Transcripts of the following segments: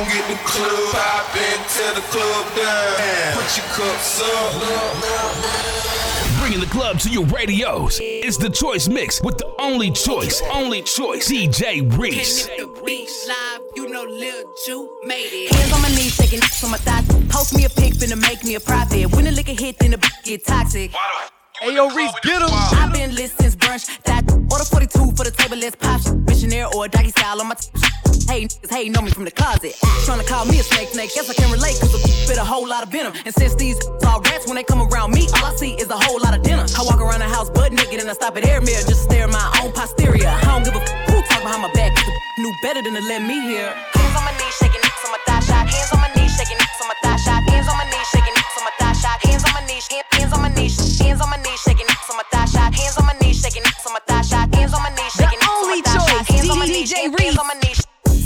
gon' get the club poppin', tear the club down. Put your cups up. Bringing the club to your radios. It's the Choice Mix with the only choice, only choice, DJ Reese. Live, you know Lil Ju made it. Hands on my knees, shaking on my thighs. Post me a pic, finna make me a profit. When the liquor hit, then the get toxic. Hey yo, Reese, get him. I've been lit since brunch. That order 42 for the table, let's pop. Missionaire or a doggy style on my. T- hey, niggas, hey, know me from the closet. Trying to call me a snake, snake. Guess I can relate, cause I fit a whole lot of venom. And since these all rats, when they come around me, all I see is a whole lot of dinner. I walk around the house butt naked and I stop at air mirror just to stare at my own posterior. I don't give a who talk behind my back, cause the knew better than to let me hear. Hands on my knees, shaking nicks on my thigh shot. Hands on my knees, shaking nicks on my thigh shot. Hands on my knees, shaking nicks on my thigh shot. Hands on my knees, hands on my knees, hands on my knees, shaking nicks on my thigh shot. Hands on my knees, shaking nicks on my thigh shot. Hands on my knees, shaking nicks on my thigh shot. Hands on my knees, hands on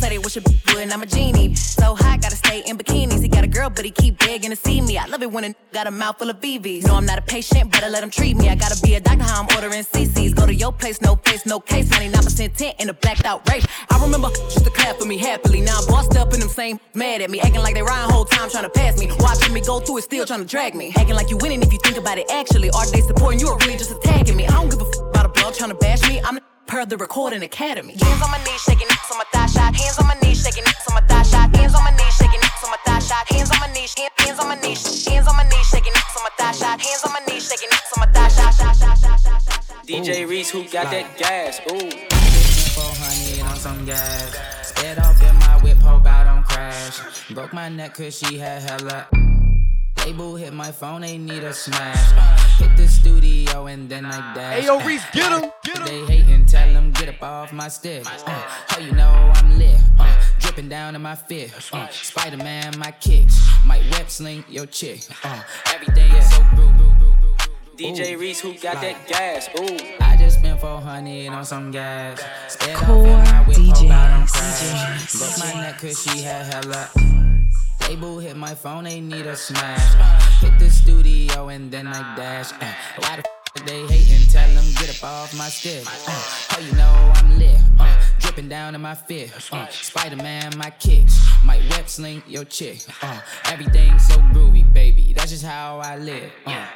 Say they wish a would, I'm a genie. So hot, gotta stay in bikinis. He got a girl, but he keep begging to see me. I love it when a got a mouth full of BVs. No, I'm not a patient, better let him treat me. I gotta be a doctor, how I'm ordering CCs. Go to your place, no face, no case. 99% tent in a blacked out rape. I remember just to clap for me happily. Now I'm bossed up and them same mad at me. Acting like they riding whole time trying to pass me. Watching me go through it, still trying to drag me. Acting like you winning if you think about it actually. Are they supporting you or really just attacking me? I don't give a f about a blog trying to bash me. I'm per the recording academy. Hands on my knees, shaking nicks on my thigh shot. Hands on my knees, shaking nicks on my thigh shot. Hands on my knees, shaking nicks on my thigh shot. Hands on my knees, hands on my knees, hands on my knees, shaking nicks on my thigh shot. Hands on my knees, shaking nicks on my thigh shot. DJ Reese, who got that gas? Ooh. 400 on some gas. Sped off in my whip, hope I don't crash. Broke my neck cause she had hella. Label hit my phone, they need a smash. Hit the studio and then I dash. Hey yo, Reese, get him, get him. They hatin', tell them get up off my stick. Uh, how you know I'm lit? Uh, dripping down in my fit. Uh, Spider Man, my kicks. Might web sling your chick. Uh, everything is so groovy. DJ Reese, who got that gas? Ooh. I just spent 400 on some gas. Sped Core off in my whip, hope I don't DJs. DJs. Broke my neck cause she had hella. Label hit my phone, they need a smash. Uh, hit the studio and then I dash. Uh, why the f they hatin'? Tell them get up off my stick. Uh, how you know I'm lit? Uh, dripping down in my fit. Uh, Spider Man, my kicks. Might web sling your chick. Uh, everything so groovy, baby. That's just how I live. Uh,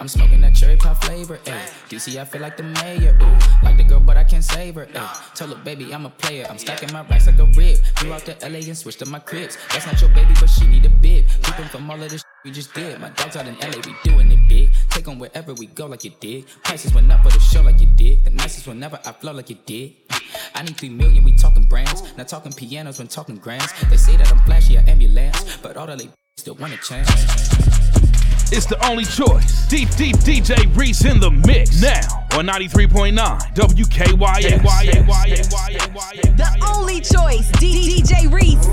I'm smoking that cherry pie flavor, eh. ayy. DC, I feel like the mayor, ooh. Like the girl, but I can't save her, eh. ayy. Told her, baby, I'm a player. I'm stacking my racks like a rib. Flew out to LA and switched to my cribs. That's not your baby, but she need a bib. Keeping from all of this we just did. My dogs out in LA, we doing it big. Take wherever we go like you did. Prices went up for the show like you did. The nicest whenever I flow like you did. Mm. I need three million, we talking brands. Not talking pianos when talking grands. They say that I'm flashy, ambulance. But all the ladies still wanna change. It's the only choice. Deep, deep DJ Reese in the mix now on 93.9 WKYS. The only choice, D- DJ Reese.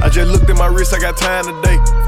I just looked at my wrist, I got time today.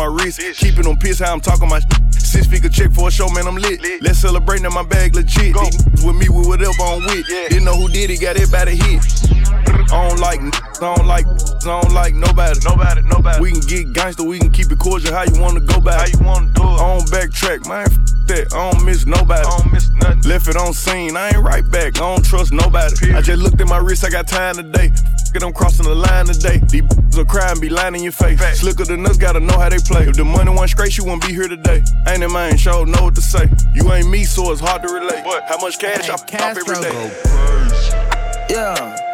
my wrist. Keeping them pissed how I'm talking my. Six figure check for a show, man, I'm lit. Let's celebrate now my bag legit. These niggas with me with whatever I'm with. Didn't know who did it, got it by the hit. I don't like, n- I don't like, I don't like nobody. Nobody, nobody. We can get gangster, we can keep it cordial. How you wanna go back? How you wanna do it? I don't backtrack, man. F- that. I don't miss nobody. I don't miss nothing. Left it on scene, I ain't right back. I don't trust nobody. I just looked at my wrist, I got time today. Get them crossing the line today. These b****s will cry and be lying in your face. Slicker than us, gotta know how they play. If the money wasn't straight, you wouldn't be here today. Ain't in mind, sure know what to say. You ain't me, so it's hard to relate. But How much cash I off every day? Yeah, so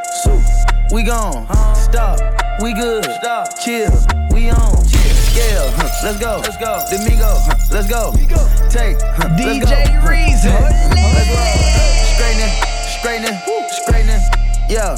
we gone. Stop, we good. Stop, chill, we on. Scale, huh, let's go. Let's go. Domingo, huh, let's go. Take, huh, let's go. DJ Reese. Let's. Straightening, straightening, straightening. Yeah,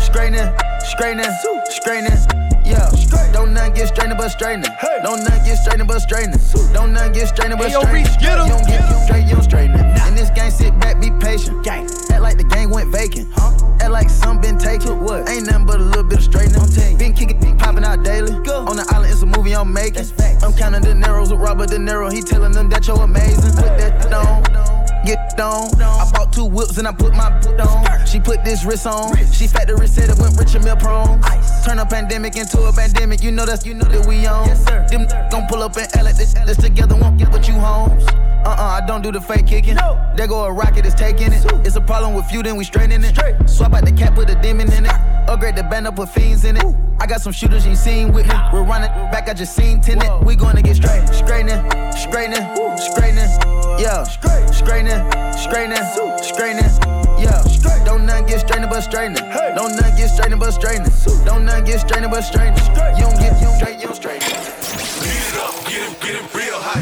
straightening, straightening, straightening. Yeah, don't not get strained but straightening. Hey. Don't not get strained but straightening. Don't not get strained but straining. Get em. You don't get, get straight, you don't straighten it. Nah. In this game, sit back, be patient. Gang. Act like the game went vacant. Huh? Act like some been taken. What? Ain't nothing but a little bit of straightening. Been kicking, been popping out daily. Go. On the island, it's a movie I'm making. I'm counting the narrows with Robert De Niro. He telling them that you're amazing. Put that on get on. I bought two whips and I put my boot on. She put this wrist on. She factory said it went rich and meal prone. Turn a pandemic into a pandemic. You know that's you know that we on. Yes, sir. Them gon' pull up and L at this, this together won't get what you homes. Uh-uh, I don't do the fake kicking. No. There go a rocket, it's taking it. It's a problem with you, then we straighten it. Straight. Swap out the cap, put a demon in it. Upgrade the band up, put fiends in it. Ooh. I got some shooters you seen with me. We're running back, I just seen tenant. We gonna get straight. Straightening, straightening, straightening. Yeah, straightening, straightening, straightening. Yeah, don't nothing get strained but straightening. Don't nothing get strained but straightening. Don't nothing get strained but straightening. You don't get, you don't straight, you don't straighten.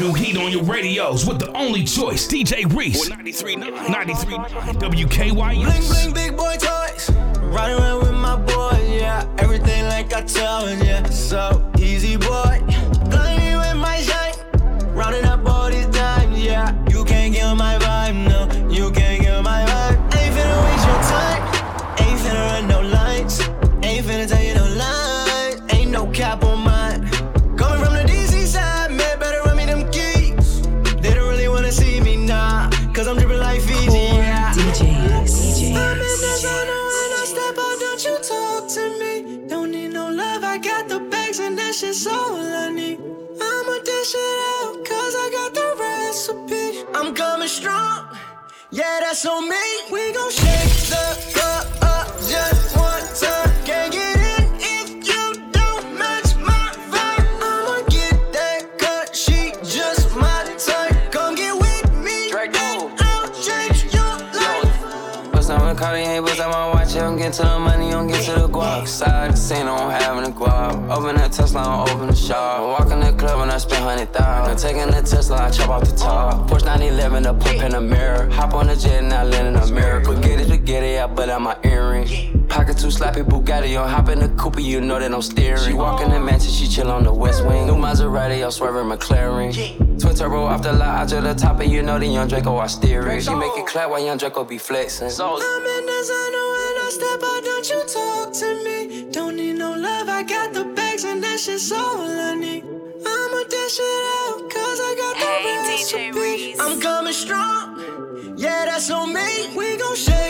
New heat on your radios with the only choice, DJ Reese. 93.9 WKYS. Bling, bling, big boy toys. Riding around with my boy, yeah. Everything like I tell him, yeah. So yeah, that's on me. We gon' shake the cup Open that Tesla, I'm open the shop. Walk in the club and I spend hundred thousand. Taking the Tesla, I chop off the top. Porsche 911, a pump in the mirror. Hop on the jet and I land in America. Spaghetti, spaghetti, I butt out my earring. Pocket too slappy, Bugatti, on hop in the coupe, you know that I'm steering. She walk in the mansion, she chill on the west wing. New Maserati, I'm swerving McLaren. Twin turbo off the lot, out to the top, and you know the young Draco, I steer it. She make it clap while young Draco be flexing. So, I'm in designer when I step out, don't you talk that shit's all I need. I'ma dish it out, cause I got the recipe. I'm coming strong, yeah, that's on me. We gon' shake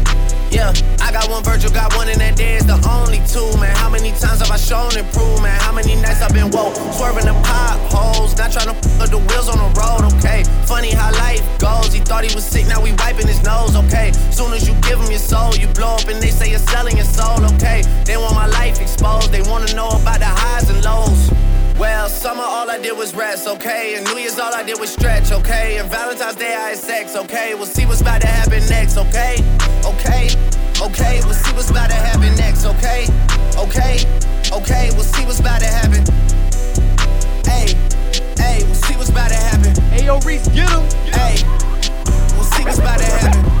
Yeah, I got one Virgil, got one in that day, it's the only two, man. How many times have I shown improvement? How many nights I've been woke, swerving the potholes, not trying to f the wheels on the road, okay? Funny how life goes, he thought he was sick, now we wiping his nose, okay? Soon as you give him your soul, you blow up and they say you're selling your soul, summer all I did was rest, okay? And New Year's all I did was stretch, okay? And Valentine's Day I had sex, okay? We'll see what's about to happen next, okay? Okay, okay, we'll see what's about to happen next, okay? Okay, okay, we'll see what's about to happen. Hey, hey, we'll see what's about to happen. Hey, yo, Reese, get him. Hey, we'll see what's about to happen.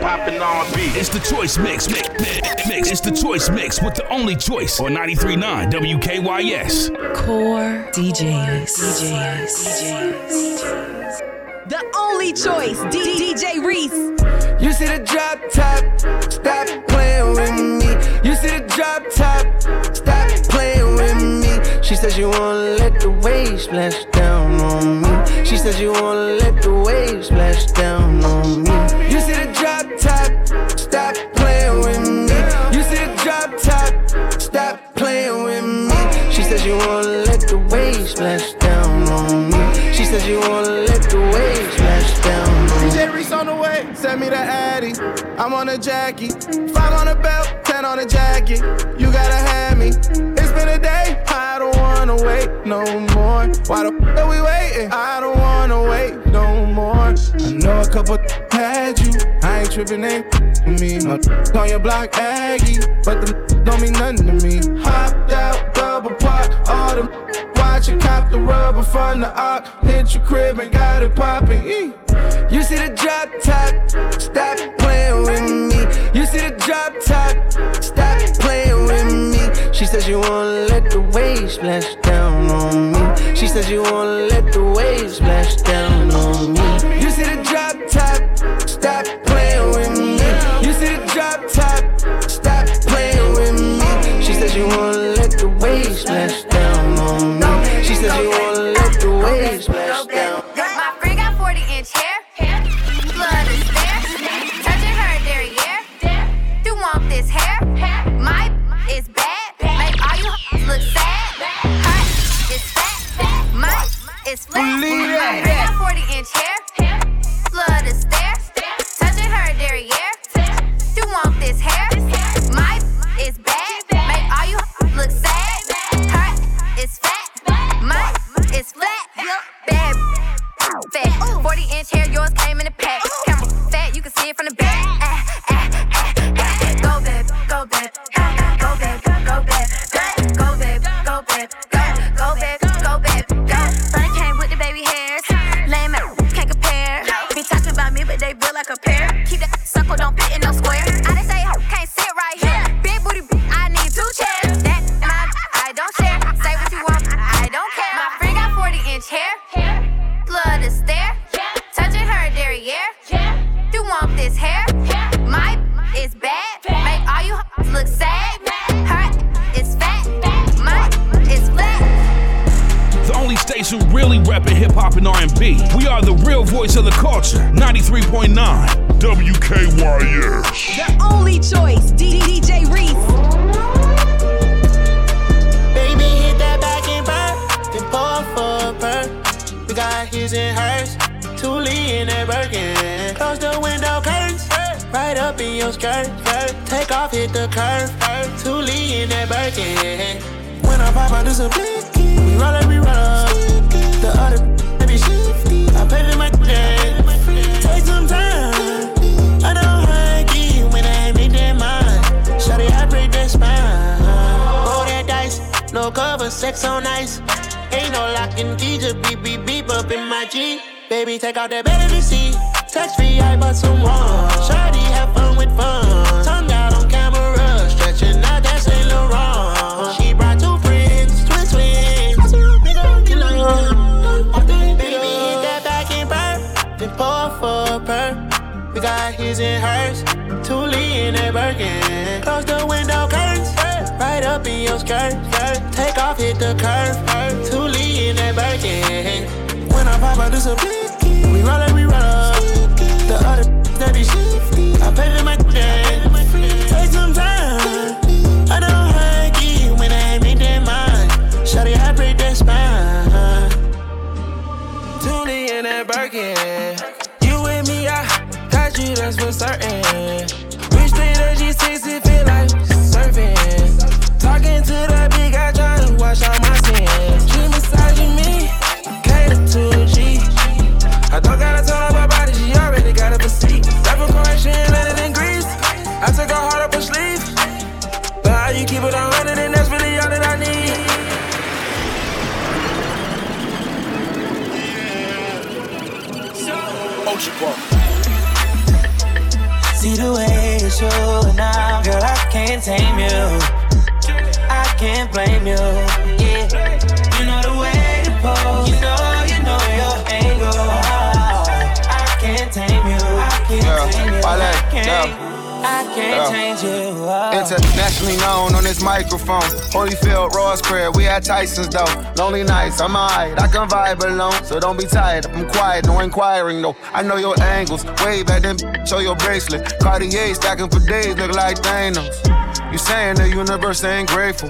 hop and R&B. It's the choice mix, mix, mix, mix. It's the choice mix with the only choice on 93.9 WKYS. Core DJs. DJs. DJs. The only choice. D- DJ Reese. You see the drop top, stop playing with me. You see the drop top, stop playing with me. She says you wanna let the waves splash down on me. She says you wanna let the waves splash down on me. You wanna let the waves splash down on me. She says you wanna on the way, send me the Addy. I'm on a Jackie, five on the belt, ten on the jacket. You gotta have me. It's been a day, I don't wanna wait no more. Why the f are we waiting? I don't wanna wait no more. I know a couple had you, I ain't tripping, ain't me. My on your block Aggie, but the don't mean nothing to me. Hopped out, double park, all them watch you cop the rubber from the arc. Hit your crib and got it popping. You see the drop top, stop playing with me. You see the drop top, stop playing with me. She says you wanna let the waves splash down on me. She says you wanna let the waves splash down on me. You see the is flat. My friend got 40 inch hair. Blood is there. A blicky. We roll it, we roll up. The other baby shifty. I pay for my game. Take some time. I don't like it when I make that mind. Shawty, I break that spine. Roll that dice, no cover, sex on ice. Ain't no locking key, just beep beep beep up in my G. Baby, take out that baby seat. Touch free, I bought some more. Shawty, have fun with fun. His and hers. Thule in that Birkin. Close the window curtains. Right up in your skirt. Take off, hit the curve. Thule in that Birkin. When I pop out, this a blicky. We roll it, we roll up. The other that be shifty. I pay for my game. Take some time. I don't like it when I make that mind. Shawty, I break that spine. Thule in that Birkin. That's for certain. We straight as G6, it feel like surfing. Talking to that big guy, trying to wash out my sins. She massaging me, cater to a G. I don't gotta tell her my body, she already got a physique. That for Croatia, landed in Greece. I took her heart up her sleeve. But how you keep it on 100, and that's really all that I need. Ocean Park. See the way you're showing now, girl, I can't tame you. I can't blame you. Yeah, you know the way to pose. You know, you know your angle. I can't tame you. I can't tame you. I can't. I can't change you. Oh. Internationally known on this microphone. Holyfield, Ross Craig, we at Tyson's though. Lonely nights, I'm alright. I can vibe alone, so don't be tired. I'm quiet, no inquiring though. I know your angles. Way back then, show your bracelet. Cartier stacking for days, look like Thanos. You saying the universe ain't grateful.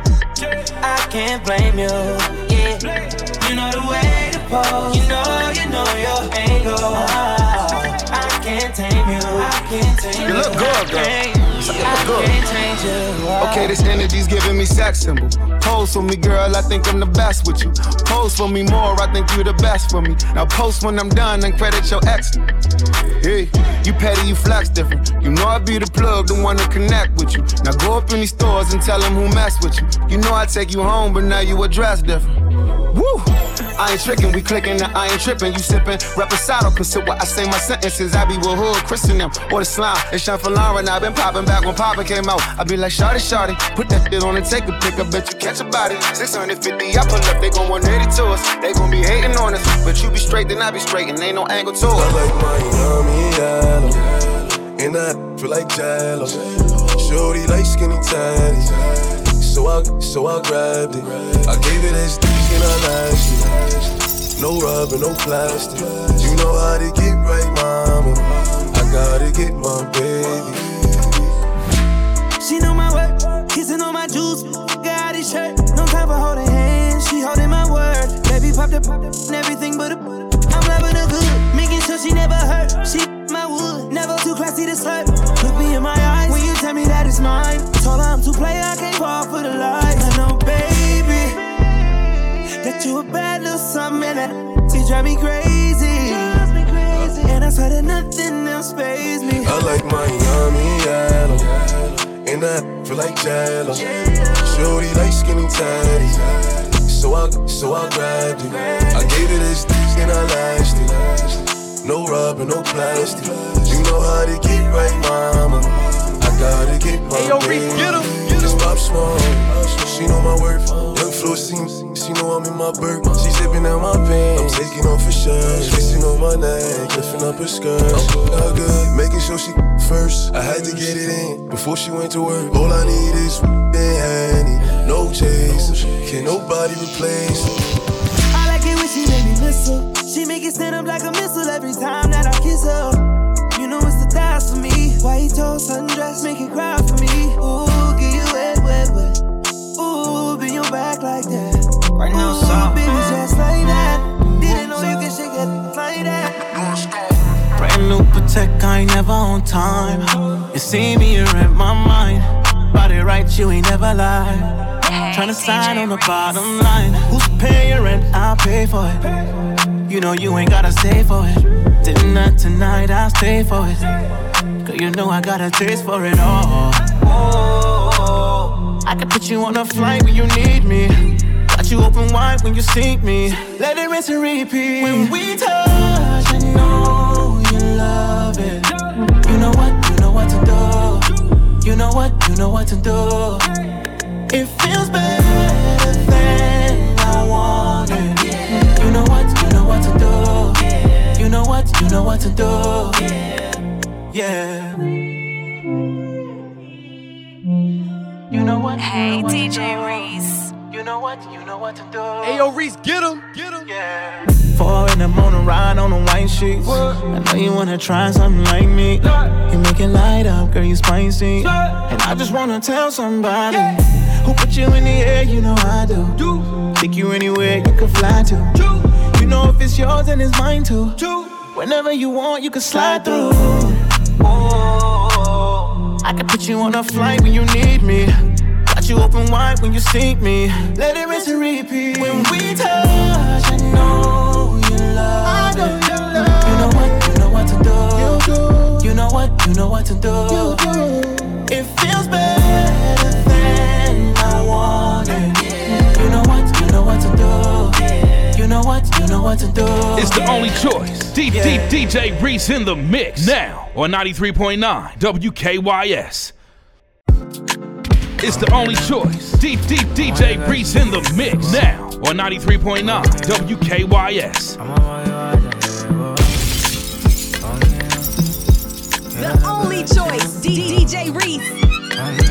I can't blame you. Yeah, you know the way to pose. You know, you know your angle. Oh, I can't tame you. I can't tame you. You look good, girl. Oh. Okay, this energy's giving me sex symbol. Pose for me, girl, I think I'm the best with you. Pose for me more, I think you're the best for me. Now post when I'm done and credit your ex. Hey, you petty, you flex different. You know I be the plug, the one to connect with you. Now go up in these stores and tell them who mess with you. You know I take you home, but now you address different. Woo! I ain't tricking, we clicking, I ain't tripping. You sipping, reposado, consider what I say my sentences. I be with hood, Christian them, or the slime. It's Sean for Lauren, I been popping back when Papa came out. I be like, Shorty, Shorty, put that shit on and take a pic. I bet you catch a body. 650, I pull up, they gon' 180 to us. They gon' be hating on us, but you be straight, then I be straight, and ain't no angle to it. I like Miami, yellow, and I feel like Jello. Shorty like skinny tatties. So I, so I grabbed it. I gave it as and No rubber, no plastic. You know how to get right, mama. I gotta get my baby. She know my work, kissing on my juice. Got his shirt, no time for holding hands. She holding my word. Baby popped up and everything but a. I'm loving her good, making sure she never hurt. She my wood, never too classy to slurp. Look me in my eyes when you tell me that it's mine. Told her I'm too play, I can't fall for the lies. You a bad little something and that she drive me crazy. And I swear that nothing else pays me. I like Miami, yellow, and I feel like Jello. Shorty like skinny tatty. So I, so I grabbed it. I gave it as and I lashed it. No rubber, no plastic. You know how to get right, mama. I gotta get my Hey, yo, baby. Reese, get 'em, Just pop small. She know my worth. Young floor seems. She know I'm in my burp. She zipping out my pants. I'm taking off her shirt. Twisting on my neck. Lifting up her skirt. I'm good. Making sure she first. I had to get it in before she went to work. All I need is and honey. No chase. Can nobody replace. I like it when she make me miss her. She make it stand up like a missile every time that I time. You see me, you're in my mind. Body right, you ain't never lied. Tryna sign on the bottom line. Who's paying your rent? I'll pay for it. You know you ain't gotta stay for it. Dinner tonight, I'll stay for it. Cause you know I got a taste for it all. Oh, I can put you on a flight when you need me. Got you open wide when you seek me. Let it rinse and repeat. When we touch, You know what, you know what to do. It feels better than I wanted. You know what, you know what to do. You know what, you know what to do. Yeah. You know what? Hey, DJ Reese. You know what? You know what to do. Hey, yo, Reese, get him, get him. Yeah. Four in the morning, ride on the white sheets. I know you wanna try something like me. You make it light up, girl, you spicy. And I just wanna tell somebody who put you in the air, you know I do. Take you anywhere you can fly to. You know if it's yours and it's mine too. Whenever you want, you can slide through. I can put you on a flight when you need me. Got you open wide when you seek me. Let it rinse and repeat. When we touch, I know what, you know what to do. You know what, you know what to do. It feels better than I wanted. You know what? You know what to do. You know what? You know what to do. It's the only choice. D- deep DJ Reese in the mix now on 93.9 WKYS. It's the only choice. Deep, deep DJ Reese in the mix now on 93.9 WKYS. The only choice, DJ Reese.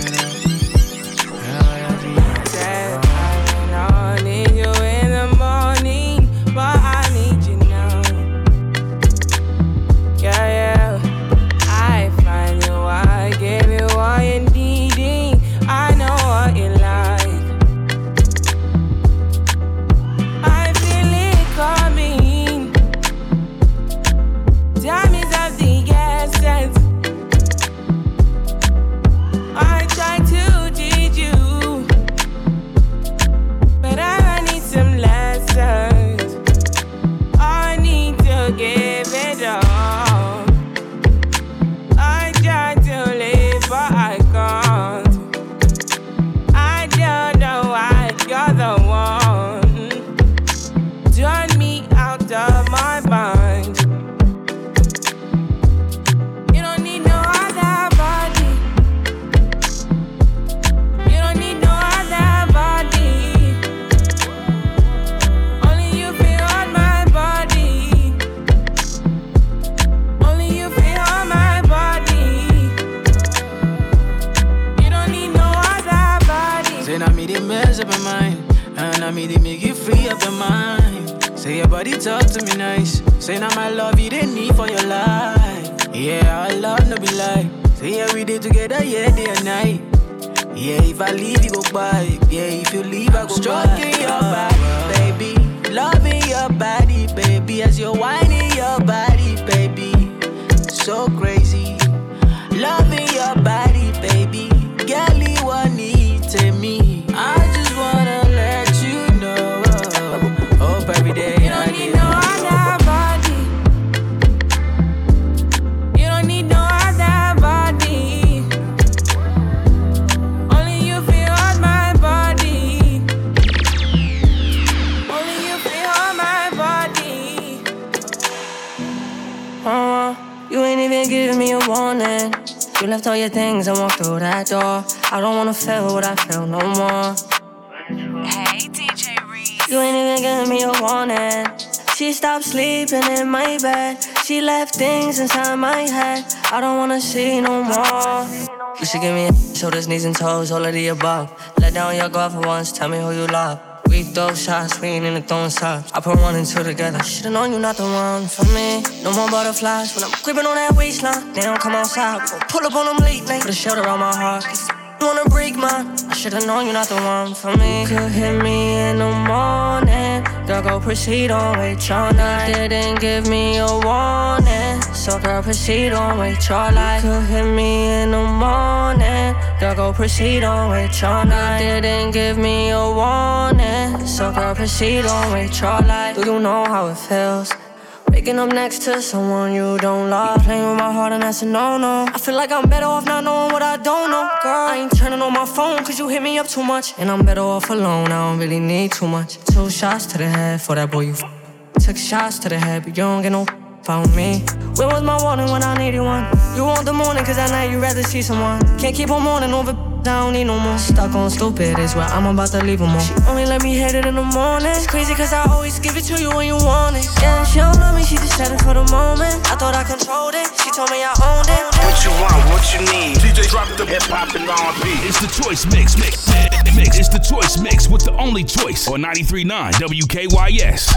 Say your body talk to me nice. Say now my love you didn't need for your life. Yeah, our love no be lie. Say yeah we did together, yeah day and night. Yeah, if I leave you go by. Yeah, if you leave I go Stroking your body, baby. Loving your body, baby. As you're whining your body, baby. So crazy. Loving your body, all your things and walked through that door. I don't wanna feel what I feel no more. Hey, DJ Reese. You ain't even giving me a warning. She stopped sleeping in my bed. She left things inside my head. I don't wanna see no more. You should give me a shoulders, knees, and toes, all of the above. Let down your guard for once, tell me who you love. We throw shots, we ain't into throwing shots. I put one and two together. Should've known you not the one for me. No more butterflies when I'm creeping on that waistline. They don't come outside. We gon' pull up on them late night. Put a shelter on my heart. You wanna break mine? I should've known you're not the one for me. Could hit me in the morning. Girl, go proceed on wait your night. Didn't give me a warning. So, girl, proceed on wait your life. You Could hit me in the morning. Girl, go proceed on wait your night. Didn't give me a warning. So, girl, proceed on wait your life. Do you know how it feels? Waking up next to someone you don't love. Playing with my heart, and that's a no no. I feel like I'm better off not knowing what I don't know. Girl, I ain't turning on my phone, cause you hit me up too much. And I'm better off alone, I don't really need too much. Two shots to the head for that boy you f- Took shots to the head, but you don't get no f- on me. Where was my warning when I needed one? You want the morning, cause at night you rather see someone. Can't keep on mourning over I don't need no more. Stuck on stupid is where I'm about to leave them all. She only let me hit it in the morning. It's crazy cause I always give it to you when you want it. Yeah, she don't love me, she just said it for the moment. I thought I controlled it. She told me I owned it. What you want, what you need. DJ drop the hip hop and R&B. It's the choice mix, mix, mix. It's the choice mix with the only choice on 93.9 WKYS.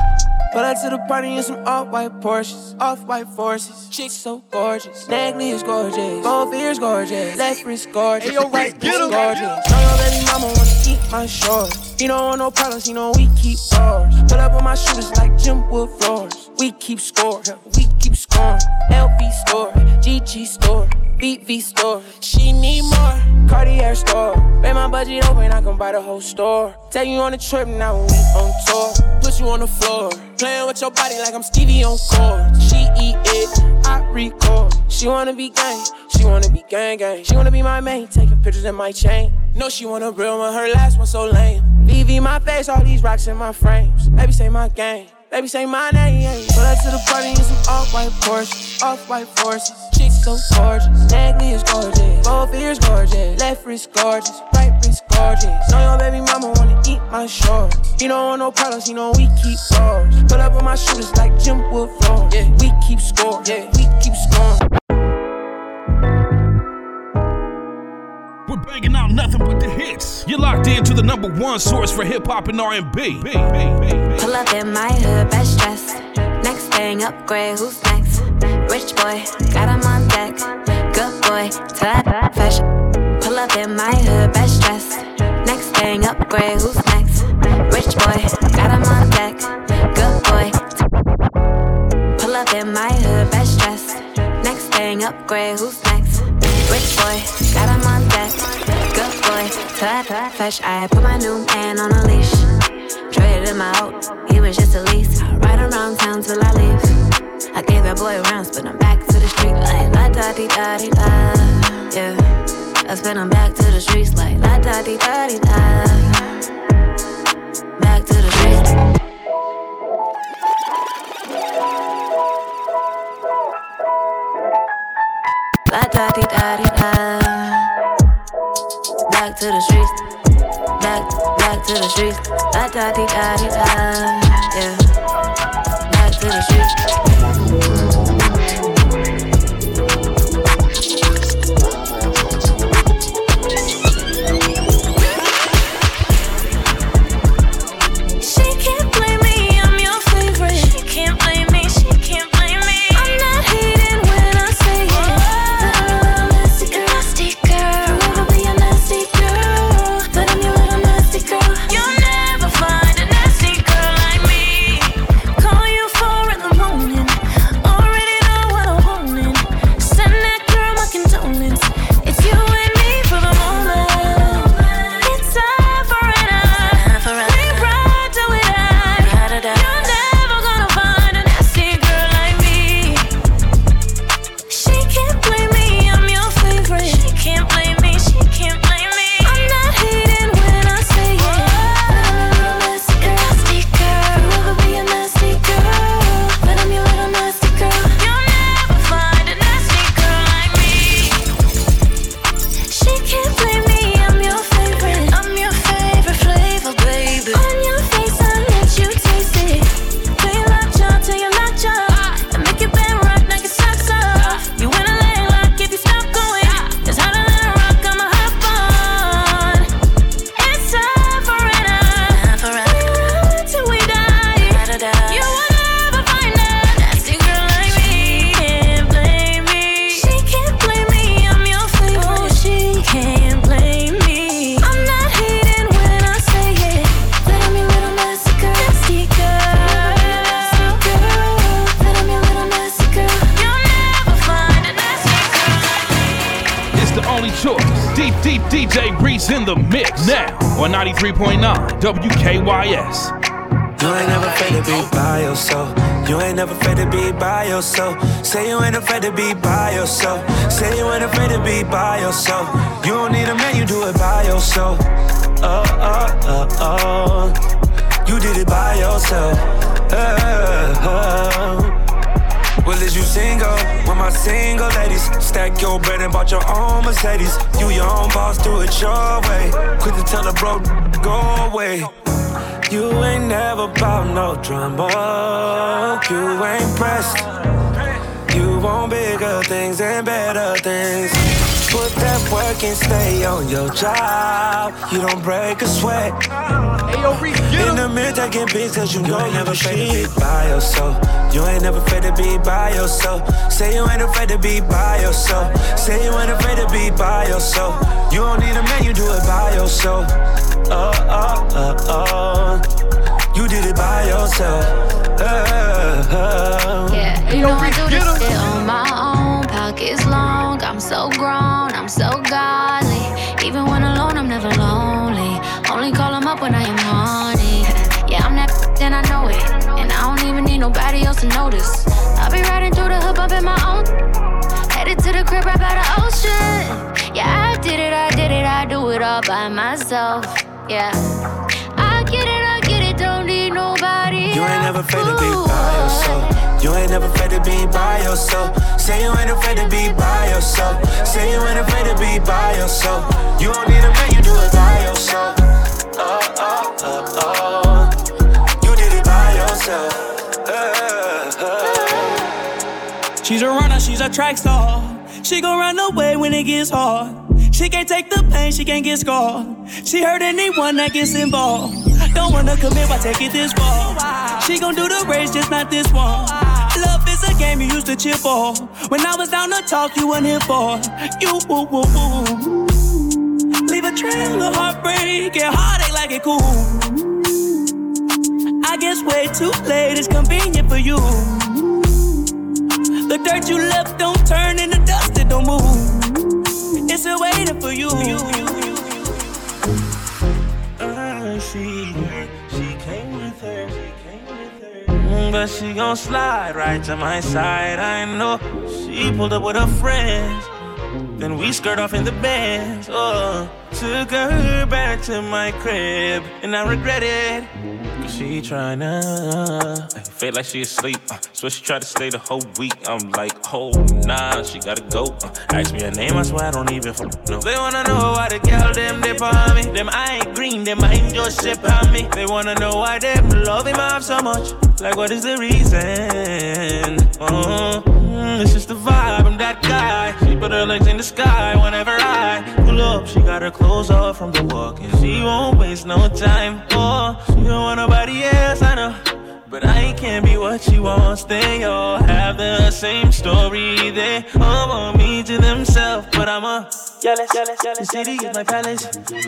Pull up to the party in some off-white Porsches, off-white forces. Chicks so gorgeous, Nagley is gorgeous, both ears gorgeous, left wrist gorgeous, Hey, yo, right Reese, get wrist 'em. gorgeous. Know your baby mama wanna eat my shorts. He don't want no problems, he know we keep ours. Pull up on my shooters like Jim Wood floors. We keep score, we Uh, scoring. LV store, GG store. BV store, she need more. Cartier store, pay my budget open, I can buy the whole store. Take you on a trip now we on tour. Put you on the floor. Playing with your body like I'm Stevie on court. She eat it, I record. She wanna be gang, she wanna be gang gang. She wanna be my main, taking pictures in my chain. No, she want a real one, her last one so lame. VV my face, all these rocks in my frames. Baby say my gang. Baby say my name. Pull up to the party in some off-white Porsche, off-white forces. Chicks so gorgeous, neck is gorgeous, both ears gorgeous, left wrist gorgeous, right wrist gorgeous. Know your baby mama wanna eat my shorts. He don't want no problems, he know we keep scores. Pull up with my shooters like Jim floor. Yeah, we keep score. Yeah, we keep scoring. We're banging out nothing but the hits. You're locked into the number one source for hip hop and R&B. Pull up in my hood, best dressed. Next thing, upgrade, who's next? Rich boy, got him on deck. Good boy, to fashion. Pull up in my hood, best dressed. Next thing, upgrade, who's next? Rich boy, got him on deck. Good boy. Pull up in my hood, best dressed. Next thing, upgrade, who's next? Rich boy, got him on deck. Good boy, to fresh. I put my new man on a leash. Traded him out, he was just a lease. Ride around town till I leave. I gave that boy rounds, but I'm back to the street like la da di da di da. Yeah, I spin him back to the streets like la da di da di da. La da di da di da. Back to the streets. Back, back to the streets. La da di da di da. Yeah. Back to the streets. WKYS. You ain't never afraid to be by yourself. You ain't never afraid to be by yourself. Say you ain't afraid to be by yourself. Say you ain't afraid to be by yourself. You don't need a man, you do it by yourself. Oh, oh, oh, oh. You did it by yourself. Oh, oh. Well, is you single? With my single ladies, stack your bread and bought your own Mercedes. You your own boss, do it your way. Quick to tell a bro, go away. You ain't never bout no drama. You ain't pressed. You want bigger things and better work and stay on your job. You don't break a sweat. In the mirror taking pics cause you know you ain't never afraid to be by yourself. You ain't never afraid to be by yourself. Say you ain't afraid to be by yourself. Say you ain't afraid to be by yourself. You don't need a man, you do it by yourself. Oh, oh, oh, oh. You did it by yourself. Oh, oh. Yeah, you know I do this shit on my own. Pockets long, I'm so grown, I'm so godly. Even when alone, I'm never lonely. Only call him up when I am horny. Yeah, I'm that and I know it. And I don't even need nobody else to notice. I be riding through the hood, bumping my own. Headed to the crib right by the ocean. Yeah, I did it, I did it, I do it all by myself. Yeah. I get it, I get it, don't need nobody. You ain't never afraid to be by yourself. You ain't never afraid to be by yourself. Say you ain't afraid to be by yourself. Say you ain't afraid to be by yourself. You don't need a man, you do it by yourself. Oh, oh, oh, oh. You did it by yourself. She's a runner, she's a track star. She gon' run away when it gets hard. She can't take the pain, she can't get scarred. She hurt anyone that gets involved. Don't wanna commit, why take it this far? She gon' do the race, just not this one. Game you used to cheer for. When I was down to talk, you weren't here for. You woo woo woo. Leave a trail of heartbreak and heartache like it cool. I guess way too late is convenient for you. The dirt you left don't turn into dust, it don't move. It's still waiting for you. Uh, she, she but she gon' slide right to my side. I know she pulled up with her friends. Then we skirt off in the bands. Oh, took her back to my crib, and I regret it. She tryna uh, feel like she asleep. Uh, so she tried to stay the whole week. I'm like, oh nah, she gotta go. Uh, ask me her name, I swear I don't even f- know. They wanna know why the girl them dip on me. Them I ain't green, them I ain't just ship on me. They wanna know why them love him off so much. Like what is the reason? Uh, mm, it's just the vibe. I'm that guy. She put her legs in the sky whenever up. She got her clothes off from the walk, and she won't waste no time. Oh, she don't want nobody else. I know. But I can't be what she wants. They all have the same story. They all want me to themselves. But I'm a jealous, jealous, jealous. The city is my palace.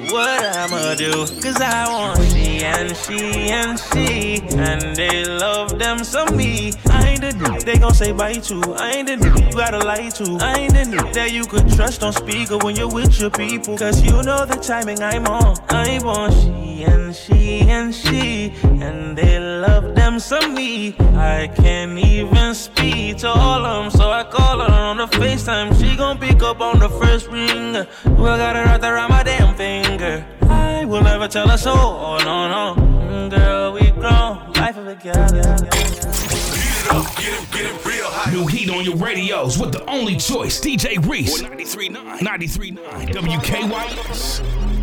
What I'ma do? Cause I want she and she and she. And they love them some me. I ain't the dude they gon' say bye to. I ain't the dude you gotta lie to. I ain't the dude that you could trust on speaker when you're with your people. Cause you know the timing I'm on. I want she and she and she. And they love them some me. I can't even speak to all of them, so I call her on the FaceTime. She gon' pick up on the first ring. Well, got her right around my damn finger. I will never tell her so. Oh, no, no. Mm, Girl, we grown. Life of together. New heat on your radios with the only choice, DJ Reese. 93.9 93.9 WKYS.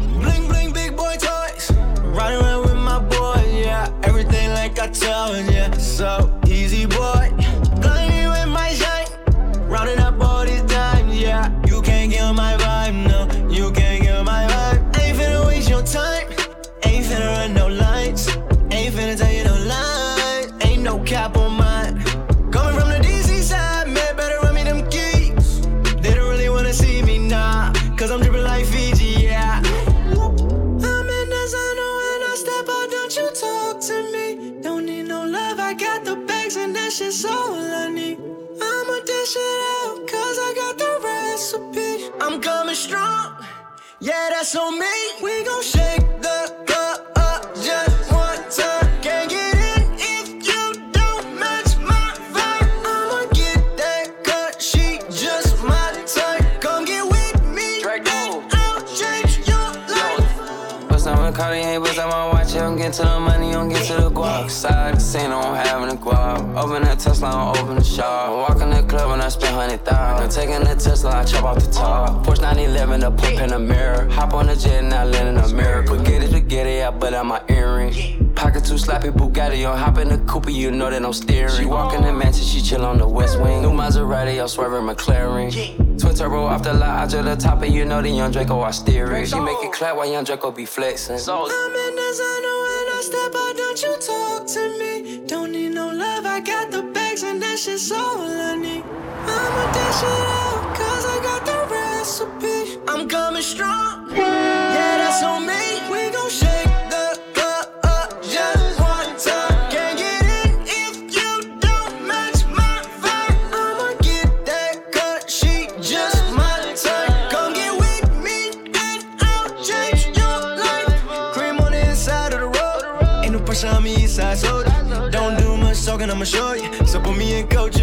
Taking the Tesla, I chop off the top. Porsche 911, a pump in the mirror. Hop on the jet and I land in America. Spaghetti, spaghetti, I butt out my earrings. Pocket too sloppy, Bugatti, on hop in the coupe, you know that I'm steering. She walk in the mansion, she chill on the west wing. New Maserati, I'm swerving McLaren. Twin turbo off the lot, out to the top, and you know the young Draco, I steer it. She make it clap while young Draco be flexing. I'm in designer when I step out, don't you talk to me. Don't need no love, I got the bags and that shit's all I need. I'ma dish it out, cause I got the recipe. I'm coming strong, yeah, that's on me. We gon' shake the club up just one time. Can't get in if you don't match my vibe. I'ma get that cut, she just my type. Come get with me and I'll change your life. Cream on the inside of the road. Ain't no pressure on me, east side soda. Don't do much talking, I'ma show you. So put me in coaches,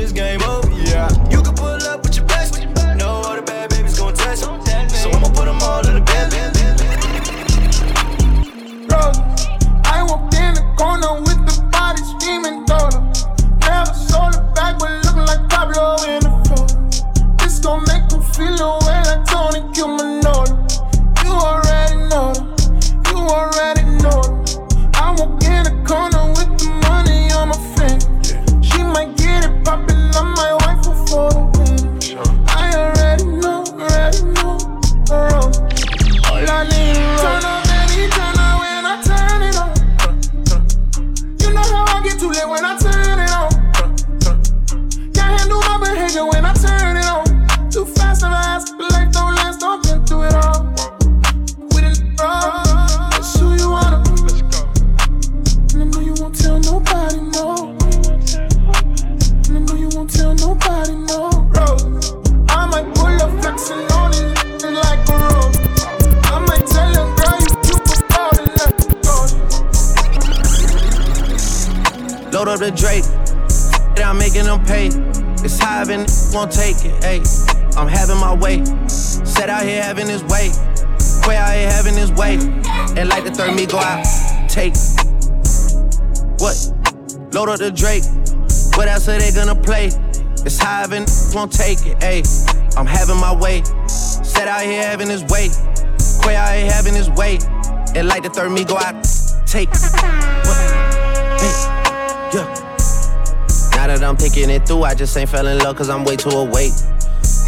Drake. What else are they gonna play? It's high and won't take it. Ayy, I'm having my way. Set out here having his way. Quay out here having his way. And like the third me go out. Take. What? Hey, yeah. Now that I'm picking it through, I just ain't fell in love cause I'm way too awake.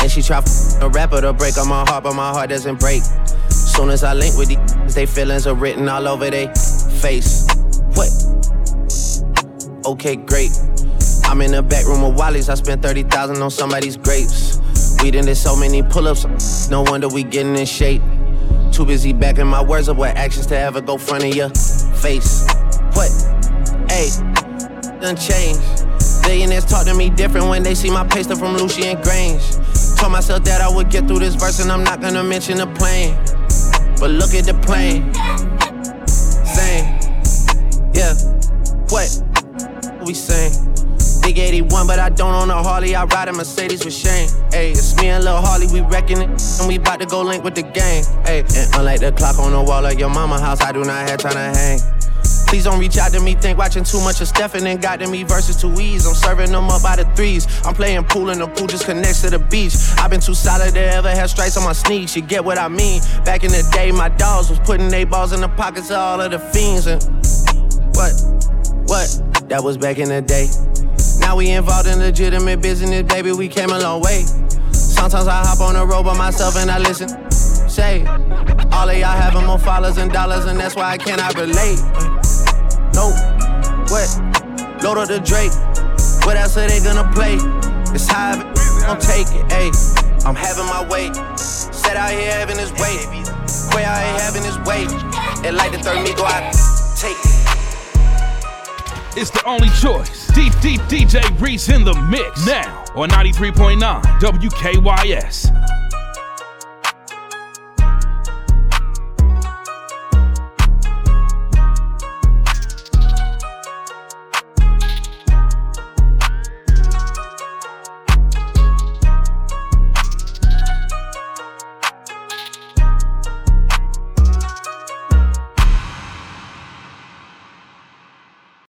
And she try a rapper to break on my heart, but my heart doesn't break. Soon as I link with these, they feelings are written all over their face. What? Okay, great. I'm in the back room of Wally's, I spent 30,000 on somebody's grapes. We done did so many pull-ups, no wonder we getting in shape. Too busy backing my words up with actions to ever go front of your face. What? Hey, done changed. Billionaires talk to me different when they see my paste from Lucian Grainge. Told myself that I would get through this verse and I'm not gonna mention the plane. But look at the plane. Same. Yeah. What? We? Big 81, but I don't own a Harley. I ride a Mercedes with Shane. Hey, it's me and Lil Harley, we wrecking it. And we bout to go link with the gang. Hey, and unlike the clock on the wall of your mama house, I do not have time to hang. Please don't reach out to me, think watching too much of Stephen A. got to me versus too easy. I'm serving them up by the threes. I'm playing pool and the pool just connects to the beach. I've been too solid to ever have stripes on my sneaks. You get what I mean? Back in the day, my dogs was putting their balls in the pockets of all of the fiends. And what? What? That was back in the day. Now we involved in legitimate business, baby. We came a long way. Sometimes I hop on the road by myself and I listen. Say, all of y'all having more followers and dollars, and that's why I cannot relate. Nope. What? Load up the Drake. What else are they gonna play? It's high, take it. Ayy, I'm having my way. Set out here having his way. Quay out here having his way. And like the third me go out. Take it. It's the only choice. Deep, deep DJ Reese in the mix now on 93.9 WKYS.